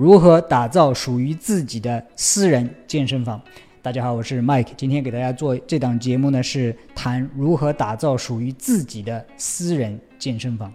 如何打造属于自己的私人健身房。大家好，我是 Mike，今天给大家做这档节目呢，是谈如何打造属于自己的私人健身房。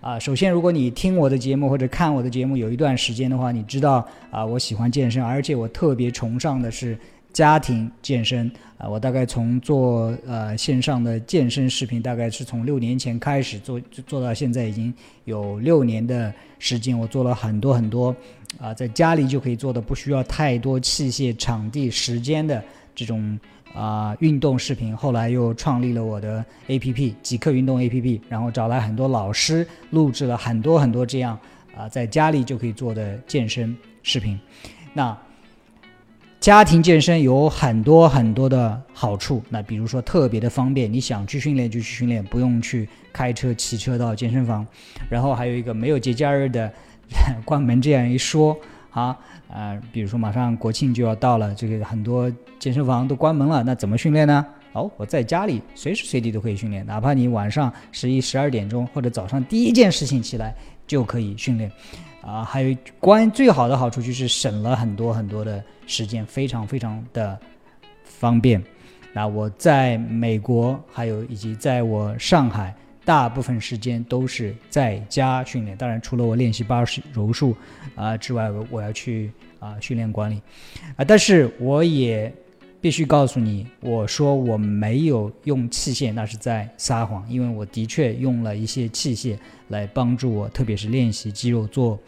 啊，首先，如果你听我的节目或者看我的节目有一段时间的话，你知道啊，我喜欢健身，而且我特别崇尚的是。家庭健身啊，我大概从做呃线上的健身视频，大概是从六年前开始做，做到现在已经有六年的时间。我做了很多很多啊，在家里就可以做的，不需要太多器械、场地、时间的这种啊运动视频。后来又创立了我的 APP 极客运动 APP，然后找来很多老师，录制了很多很多这样啊在家里就可以做的健身视频。那。家庭健身有很多很多的好处，那比如说特别的方便，你想去训练就去训练，不用去开车、骑车到健身房。然后还有一个没有节假日的 关门这样一说啊，啊，比如说马上国庆就要到了，这个很多健身房都关门了，那怎么训练呢？哦，我在家里随时随地都可以训练，哪怕你晚上十一、十二点钟或者早上第一件事情起来就可以训练。啊，还有关最好的好处就是省了很多很多的时间，非常非常的方便。那我在美国，还有以及在我上海，大部分时间都是在家训练。当然，除了我练习八十柔术啊之外，我我要去啊训练管理啊。但是我也。必须告诉你，我说我没有用器械，那是在撒谎，因为我的确用了一些器械来帮助我，特别是练习肌肉做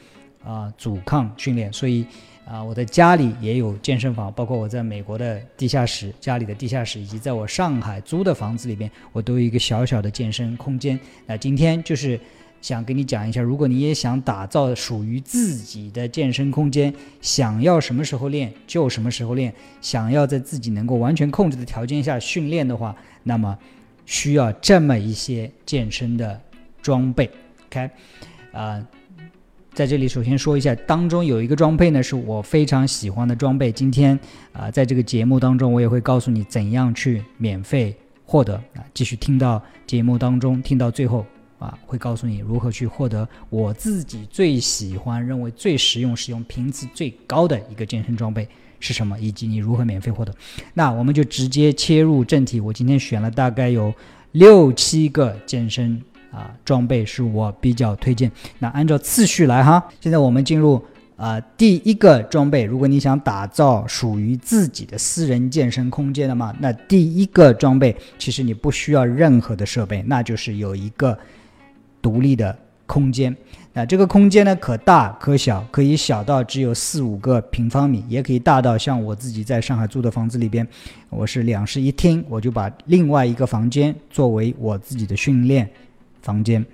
啊阻抗训练。所以啊，我在家里也有健身房，包括我在美国的地下室、家里的地下室，以及在我上海租的房子里边，我都有一个小小的健身空间。那今天就是。想跟你讲一下，如果你也想打造属于自己的健身空间，想要什么时候练就什么时候练，想要在自己能够完全控制的条件下训练的话，那么需要这么一些健身的装备。OK，啊，在这里首先说一下，当中有一个装备呢是我非常喜欢的装备。今天啊，在这个节目当中，我也会告诉你怎样去免费获得啊，继续听到节目当中，听到最后。啊，会告诉你如何去获得我自己最喜欢、认为最实用、使用频次最高的一个健身装备是什么，以及你如何免费获得。那我们就直接切入正题。我今天选了大概有六七个健身啊装备是我比较推荐。那按照次序来哈，现在我们进入啊第一个装备。如果你想打造属于自己的私人健身空间的嘛，那第一个装备其实你不需要任何的设备，那就是有一个。独立的空间，那这个空间呢，可大可小，可以小到只有四五个平方米，也可以大到像我自己在上海租的房子里边，我是两室一厅，我就把另外一个房间作为我自己的训练房间。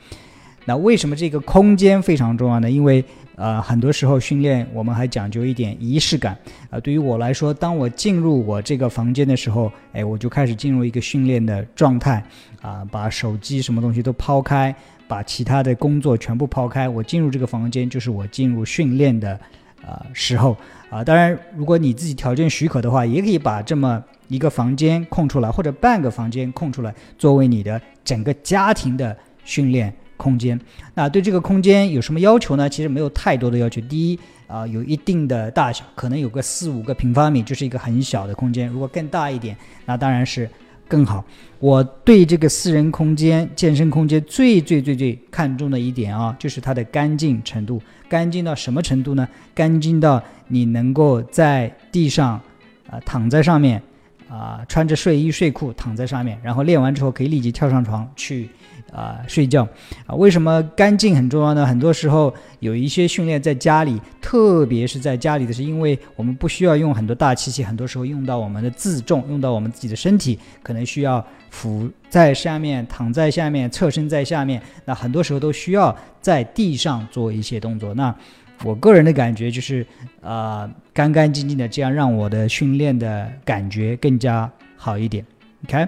那为什么这个空间非常重要呢？因为呃，很多时候训练我们还讲究一点仪式感啊。对于我来说，当我进入我这个房间的时候，哎，我就开始进入一个训练的状态啊，把手机什么东西都抛开。把其他的工作全部抛开，我进入这个房间就是我进入训练的，呃时候啊。当然，如果你自己条件许可的话，也可以把这么一个房间空出来，或者半个房间空出来，作为你的整个家庭的训练空间。那对这个空间有什么要求呢？其实没有太多的要求。第一啊，有一定的大小，可能有个四五个平方米，就是一个很小的空间。如果更大一点，那当然是。更好，我对这个私人空间、健身空间最最最最看重的一点啊，就是它的干净程度。干净到什么程度呢？干净到你能够在地上，啊，躺在上面，啊，穿着睡衣睡裤躺在上面，然后练完之后可以立即跳上床去。啊，睡觉啊，为什么干净很重要呢？很多时候有一些训练在家里，特别是在家里的是，因为我们不需要用很多大器械，很多时候用到我们的自重，用到我们自己的身体，可能需要俯在下面、躺在下面、侧身在下面，那很多时候都需要在地上做一些动作。那我个人的感觉就是，啊，干干净净的，这样让我的训练的感觉更加好一点。OK，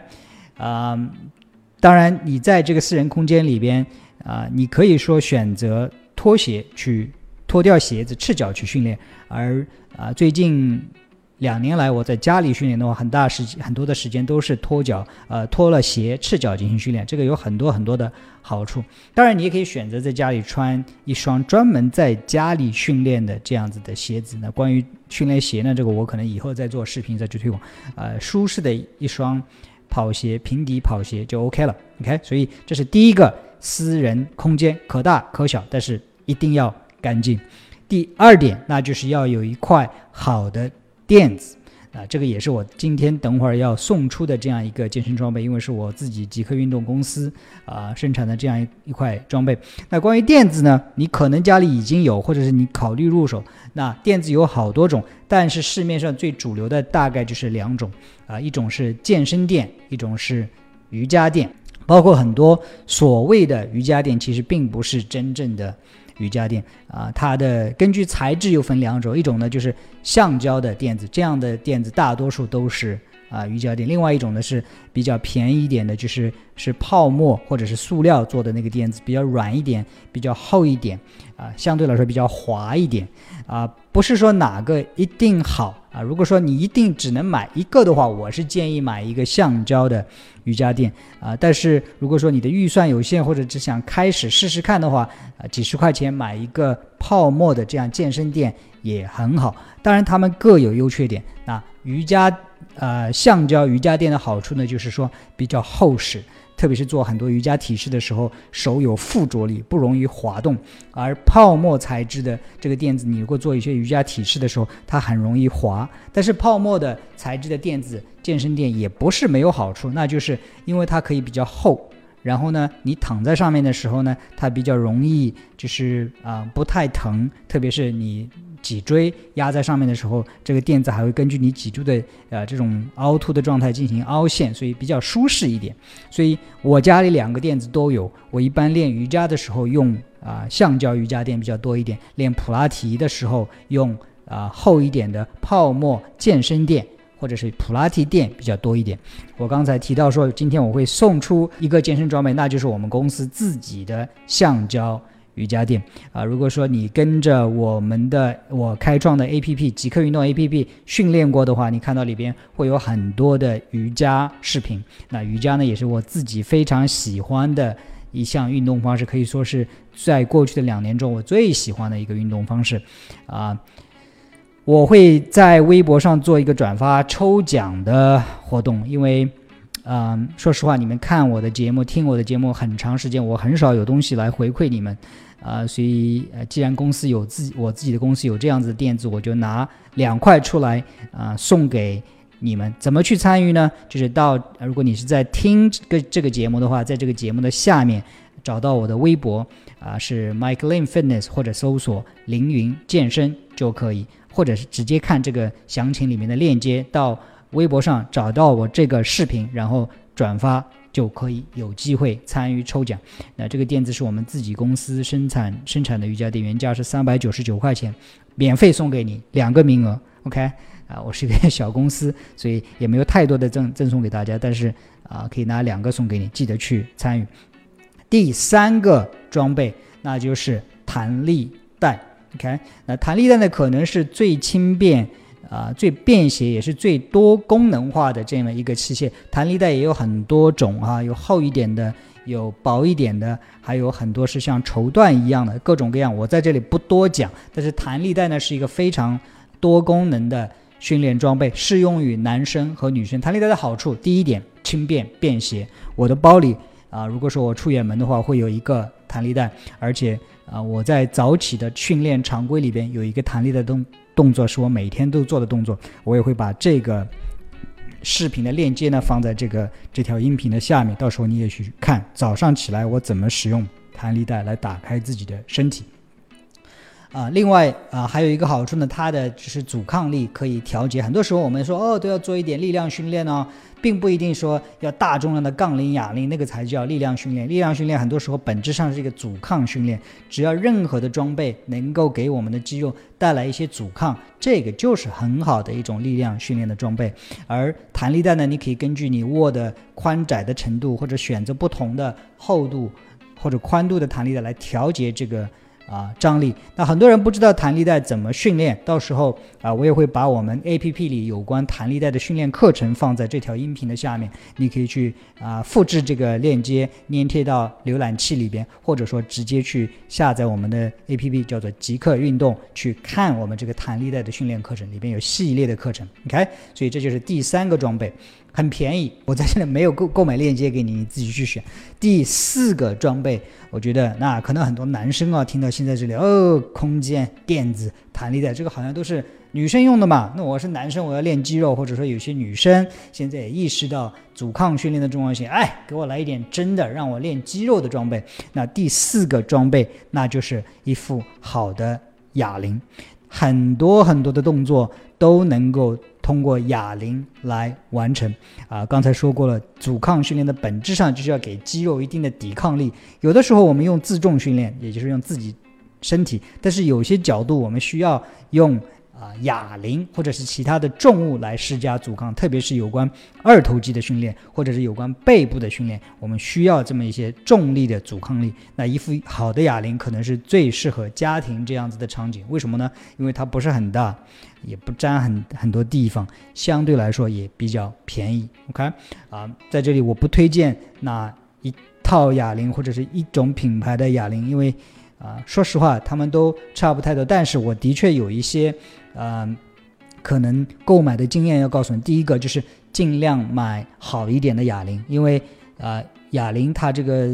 啊。当然，你在这个私人空间里边啊，你可以说选择脱鞋去脱掉鞋子，赤脚去训练。而啊，最近两年来我在家里训练的话，很大时很多的时间都是脱脚，呃，脱了鞋赤脚进行训练，这个有很多很多的好处。当然，你也可以选择在家里穿一双专门在家里训练的这样子的鞋子。那关于训练鞋呢，这个我可能以后再做视频再去推广。呃，舒适的一双跑鞋，平底跑鞋就 OK 了。OK，所以这是第一个私人空间，可大可小，但是一定要干净。第二点，那就是要有一块好的。垫子啊，这个也是我今天等会儿要送出的这样一个健身装备，因为是我自己极客运动公司啊生产的这样一一块装备。那关于垫子呢，你可能家里已经有，或者是你考虑入手。那垫子有好多种，但是市面上最主流的大概就是两种啊，一种是健身垫，一种是瑜伽垫。包括很多所谓的瑜伽垫，其实并不是真正的。瑜伽垫啊，它的根据材质又分两种，一种呢就是橡胶的垫子，这样的垫子大多数都是啊瑜伽垫；另外一种呢是比较便宜一点的，就是是泡沫或者是塑料做的那个垫子，比较软一点，比较厚一点啊，相对来说比较滑一点啊。不是说哪个一定好啊，如果说你一定只能买一个的话，我是建议买一个橡胶的。瑜伽垫啊，但是如果说你的预算有限，或者只想开始试试看的话，啊，几十块钱买一个泡沫的这样健身垫也很好。当然，它们各有优缺点。那瑜伽呃橡胶瑜伽垫的好处呢，就是说比较厚实。特别是做很多瑜伽体式的时候，手有附着力，不容易滑动。而泡沫材质的这个垫子，你如果做一些瑜伽体式的时候，它很容易滑。但是泡沫的材质的垫子，健身垫也不是没有好处，那就是因为它可以比较厚。然后呢，你躺在上面的时候呢，它比较容易就是啊不太疼，特别是你脊椎压在上面的时候，这个垫子还会根据你脊柱的呃这种凹凸的状态进行凹陷，所以比较舒适一点。所以我家里两个垫子都有，我一般练瑜伽的时候用啊橡胶瑜伽垫比较多一点，练普拉提的时候用啊厚一点的泡沫健身垫。或者是普拉提垫比较多一点。我刚才提到说，今天我会送出一个健身装备，那就是我们公司自己的橡胶瑜伽垫啊。如果说你跟着我们的我开创的 APP 极客运动 APP 训练过的话，你看到里边会有很多的瑜伽视频。那瑜伽呢，也是我自己非常喜欢的一项运动方式，可以说是在过去的两年中我最喜欢的一个运动方式啊。我会在微博上做一个转发抽奖的活动，因为，嗯，说实话，你们看我的节目、听我的节目很长时间，我很少有东西来回馈你们，啊，所以，呃，既然公司有自己，我自己的公司有这样子的垫子，我就拿两块出来，啊，送给你们。怎么去参与呢？就是到，如果你是在听这个这个节目的话，在这个节目的下面找到我的微博，啊，是 Mike Lin Fitness，或者搜索凌云健身就可以。或者是直接看这个详情里面的链接，到微博上找到我这个视频，然后转发就可以有机会参与抽奖。那这个垫子是我们自己公司生产生产的瑜伽垫，原价是三百九十九块钱，免费送给你两个名额。OK，啊，我是一个小公司，所以也没有太多的赠赠送给大家，但是啊，可以拿两个送给你，记得去参与。第三个装备那就是弹力带。OK，那弹力带呢，可能是最轻便啊、最便携，也是最多功能化的这样的一个器械。弹力带也有很多种啊，有厚一点的，有薄一点的，还有很多是像绸缎一样的，各种各样。我在这里不多讲。但是弹力带呢，是一个非常多功能的训练装备，适用于男生和女生。弹力带的好处，第一点，轻便便携。我的包里啊，如果说我出远门的话，会有一个弹力带，而且。啊，我在早起的训练常规里边有一个弹力的动动作，是我每天都做的动作。我也会把这个视频的链接呢放在这个这条音频的下面，到时候你也去看早上起来我怎么使用弹力带来打开自己的身体。啊，另外啊，还有一个好处呢，它的就是阻抗力可以调节。很多时候我们说哦，都要做一点力量训练哦，并不一定说要大重量的杠铃、哑铃那个才叫力量训练。力量训练很多时候本质上是一个阻抗训练。只要任何的装备能够给我们的肌肉带来一些阻抗，这个就是很好的一种力量训练的装备。而弹力带呢，你可以根据你握的宽窄的程度，或者选择不同的厚度或者宽度的弹力带来调节这个。啊张力。那很多人不知道弹力带怎么训练，到时候啊我也会把我们 A P P 里有关弹力带的训练课程放在这条音频的下面，你可以去啊复制这个链接粘贴到浏览器里边，或者说直接去下载我们的 A P P 叫做极客运动，去看我们这个弹力带的训练课程，里边有系列的课程。OK，所以这就是第三个装备。很便宜，我在这里没有购购买链接给你，你自己去选。第四个装备，我觉得那可能很多男生啊听到现在这里哦，空间垫子弹力带，这个好像都是女生用的嘛。那我是男生，我要练肌肉，或者说有些女生现在也意识到阻抗训练的重要性，哎，给我来一点真的让我练肌肉的装备。那第四个装备，那就是一副好的哑铃，很多很多的动作都能够。通过哑铃来完成啊，刚才说过了，阻抗训练的本质上就是要给肌肉一定的抵抗力。有的时候我们用自重训练，也就是用自己身体，但是有些角度我们需要用。啊，哑铃或者是其他的重物来施加阻抗，特别是有关二头肌的训练，或者是有关背部的训练，我们需要这么一些重力的阻抗力。那一副好的哑铃可能是最适合家庭这样子的场景。为什么呢？因为它不是很大，也不占很很多地方，相对来说也比较便宜。OK，啊，在这里我不推荐哪一套哑铃或者是一种品牌的哑铃，因为啊，说实话，他们都差不太多。但是我的确有一些。呃，可能购买的经验要告诉你，第一个就是尽量买好一点的哑铃，因为啊，哑铃它这个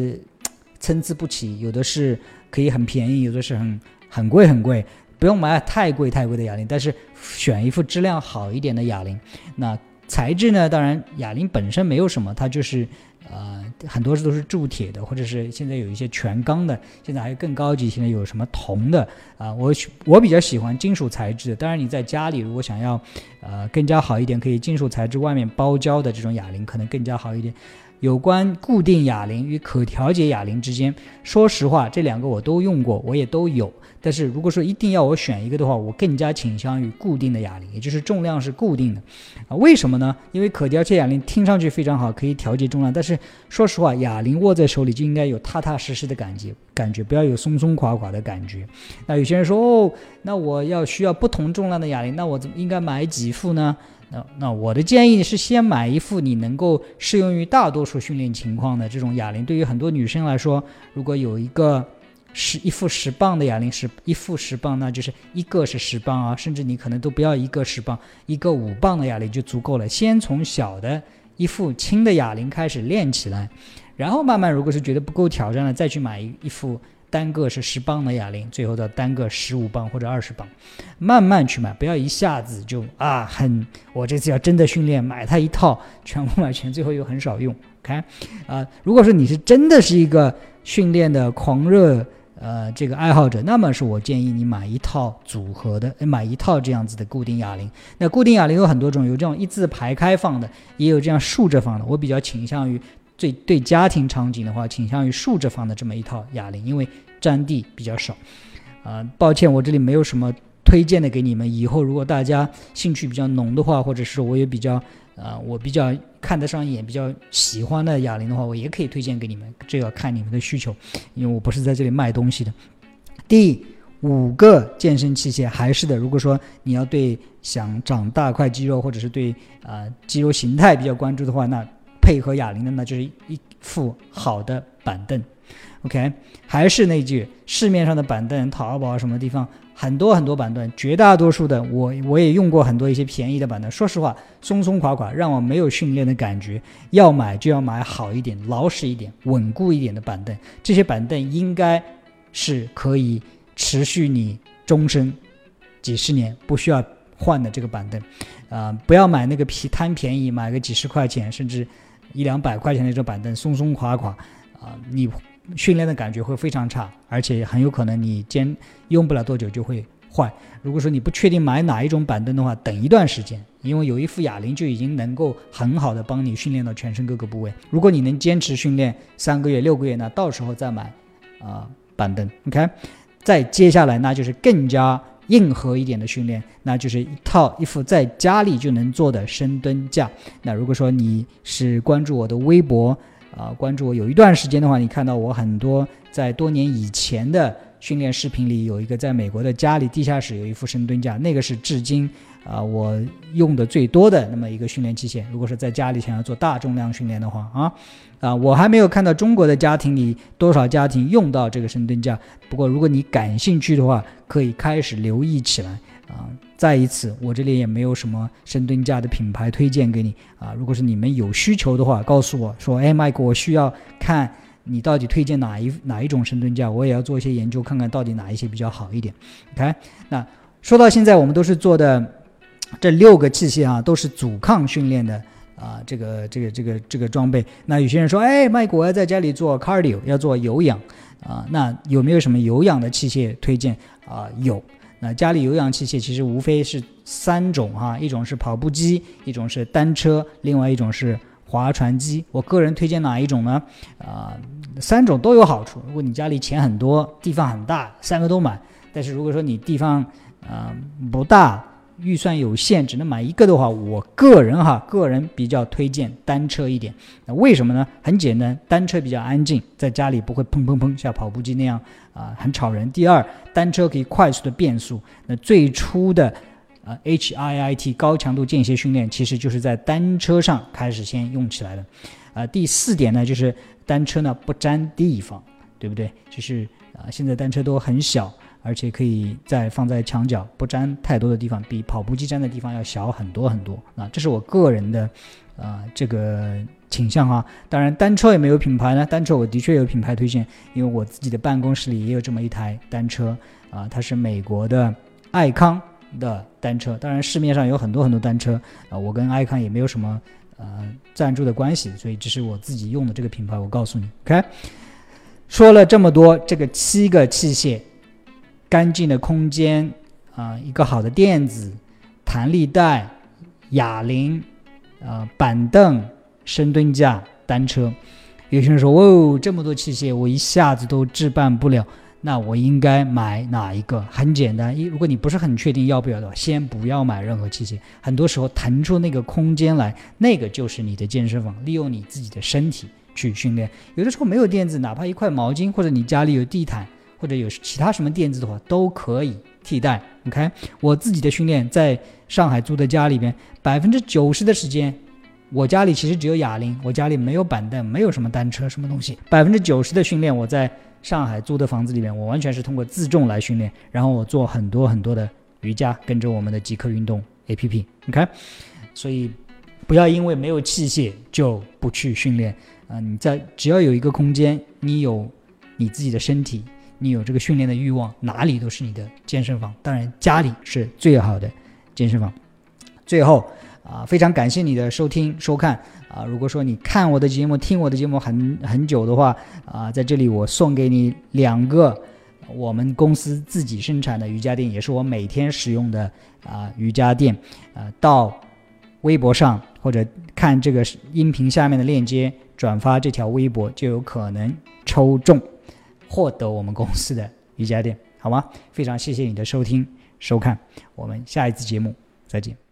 参差不齐，有的是可以很便宜，有的是很很贵很贵，不用买太贵太贵的哑铃，但是选一副质量好一点的哑铃。那材质呢？当然，哑铃本身没有什么，它就是。呃，很多都是铸铁的，或者是现在有一些全钢的，现在还有更高级，现在有什么铜的啊？我我比较喜欢金属材质的。当然，你在家里如果想要呃更加好一点，可以金属材质外面包胶的这种哑铃，可能更加好一点。有关固定哑铃与可调节哑铃之间，说实话，这两个我都用过，我也都有。但是如果说一定要我选一个的话，我更加倾向于固定的哑铃，也就是重量是固定的。啊，为什么呢？因为可调节哑铃听上去非常好，可以调节重量，但是说实话，哑铃握在手里就应该有踏踏实实的感觉，感觉不要有松松垮垮的感觉。那有些人说，哦，那我要需要不同重量的哑铃，那我怎么应该买几副呢？那那我的建议是先买一副你能够适用于大多数训练情况的这种哑铃。对于很多女生来说，如果有一个十一副十磅的哑铃，十一副十磅，那就是一个是十磅啊，甚至你可能都不要一个十磅，一个五磅的哑铃就足够了。先从小的一副轻的哑铃开始练起来，然后慢慢如果是觉得不够挑战了，再去买一一副。单个是十磅的哑铃，最后到单个十五磅或者二十磅，慢慢去买，不要一下子就啊，很我这次要真的训练，买它一套全部买全，最后又很少用。看啊，如果说你是真的是一个训练的狂热呃这个爱好者，那么是我建议你买一套组合的，买一套这样子的固定哑铃。那固定哑铃有很多种，有这种一字排开放的，也有这样竖着放的。我比较倾向于。最对家庭场景的话，倾向于竖着放的这么一套哑铃，因为占地比较少。啊，抱歉，我这里没有什么推荐的给你们。以后如果大家兴趣比较浓的话，或者是我也比较啊，我比较看得上眼、比较喜欢的哑铃的话，我也可以推荐给你们。这要看你们的需求，因为我不是在这里卖东西的。第五个健身器械还是的，如果说你要对想长大块肌肉，或者是对啊肌肉形态比较关注的话，那。配合哑铃的那，就是一副好的板凳，OK，还是那句，市面上的板凳，淘宝什么地方很多很多板凳，绝大多数的我我也用过很多一些便宜的板凳，说实话，松松垮垮，让我没有训练的感觉。要买就要买好一点、老实一点、稳固一点的板凳，这些板凳应该是可以持续你终身几十年不需要换的这个板凳，啊，不要买那个皮贪便宜，买个几十块钱甚至。一两百块钱的这板凳松松垮垮，啊，你训练的感觉会非常差，而且很有可能你坚用不了多久就会坏。如果说你不确定买哪一种板凳的话，等一段时间，因为有一副哑铃就已经能够很好的帮你训练到全身各个部位。如果你能坚持训练三个月、六个月，那到时候再买啊板凳。你看，再接下来那就是更加。硬核一点的训练，那就是一套一副在家里就能做的深蹲架。那如果说你是关注我的微博啊，关注我有一段时间的话，你看到我很多在多年以前的训练视频里有一个在美国的家里地下室有一副深蹲架，那个是至今啊我用的最多的那么一个训练器械。如果是在家里想要做大重量训练的话啊啊，我还没有看到中国的家庭里多少家庭用到这个深蹲架。不过如果你感兴趣的话，可以开始留意起来啊。再一次，我这里也没有什么深蹲架的品牌推荐给你啊。如果是你们有需求的话，告诉我说，哎，麦克，我需要看。你到底推荐哪一哪一种深蹲架？我也要做一些研究，看看到底哪一些比较好一点。OK，那说到现在，我们都是做的这六个器械啊，都是阻抗训练的啊，这个这个这个这个装备。那有些人说，哎，麦果要在家里做 cardio，要做有氧啊，那有没有什么有氧的器械推荐啊？有，那家里有氧器械其实无非是三种哈，一种是跑步机，一种是单车，另外一种是。划船机，我个人推荐哪一种呢？啊，三种都有好处。如果你家里钱很多，地方很大，三个都买。但是如果说你地方啊不大，预算有限，只能买一个的话，我个人哈，个人比较推荐单车一点。那为什么呢？很简单，单车比较安静，在家里不会砰砰砰像跑步机那样啊很吵人。第二，单车可以快速的变速。那最初的。啊，HIIT 高强度间歇训练其实就是在单车上开始先用起来的。啊，第四点呢，就是单车呢不占地方，对不对？就是啊，现在单车都很小，而且可以再放在墙角，不占太多的地方，比跑步机占的地方要小很多很多。啊，这是我个人的啊这个倾向哈。当然，单车也没有品牌呢？单车我的确有品牌推荐，因为我自己的办公室里也有这么一台单车啊，它是美国的爱康。的单车，当然市面上有很多很多单车啊，我跟爱康也没有什么呃赞助的关系，所以这是我自己用的这个品牌。我告诉你，OK，说了这么多，这个七个器械，干净的空间啊，一个好的垫子，弹力带，哑铃，啊，板凳，深蹲架，单车。有些人说，哦，这么多器械，我一下子都置办不了。那我应该买哪一个？很简单，一如果你不是很确定要不要的话，先不要买任何器械。很多时候腾出那个空间来，那个就是你的健身房，利用你自己的身体去训练。有的时候没有垫子，哪怕一块毛巾，或者你家里有地毯，或者有其他什么垫子的话，都可以替代。OK，我自己的训练在上海租的家里边，百分之九十的时间，我家里其实只有哑铃，我家里没有板凳，没有什么单车什么东西。百分之九十的训练我在。上海租的房子里面，我完全是通过自重来训练，然后我做很多很多的瑜伽，跟着我们的极客运动 APP，你看，所以不要因为没有器械就不去训练啊！你在只要有一个空间，你有你自己的身体，你有这个训练的欲望，哪里都是你的健身房。当然，家里是最好的健身房。最后啊，非常感谢你的收听收看。啊，如果说你看我的节目、听我的节目很很久的话，啊，在这里我送给你两个我们公司自己生产的瑜伽垫，也是我每天使用的啊瑜伽垫，啊，到微博上或者看这个音频下面的链接，转发这条微博就有可能抽中获得我们公司的瑜伽垫，好吗？非常谢谢你的收听收看，我们下一次节目再见。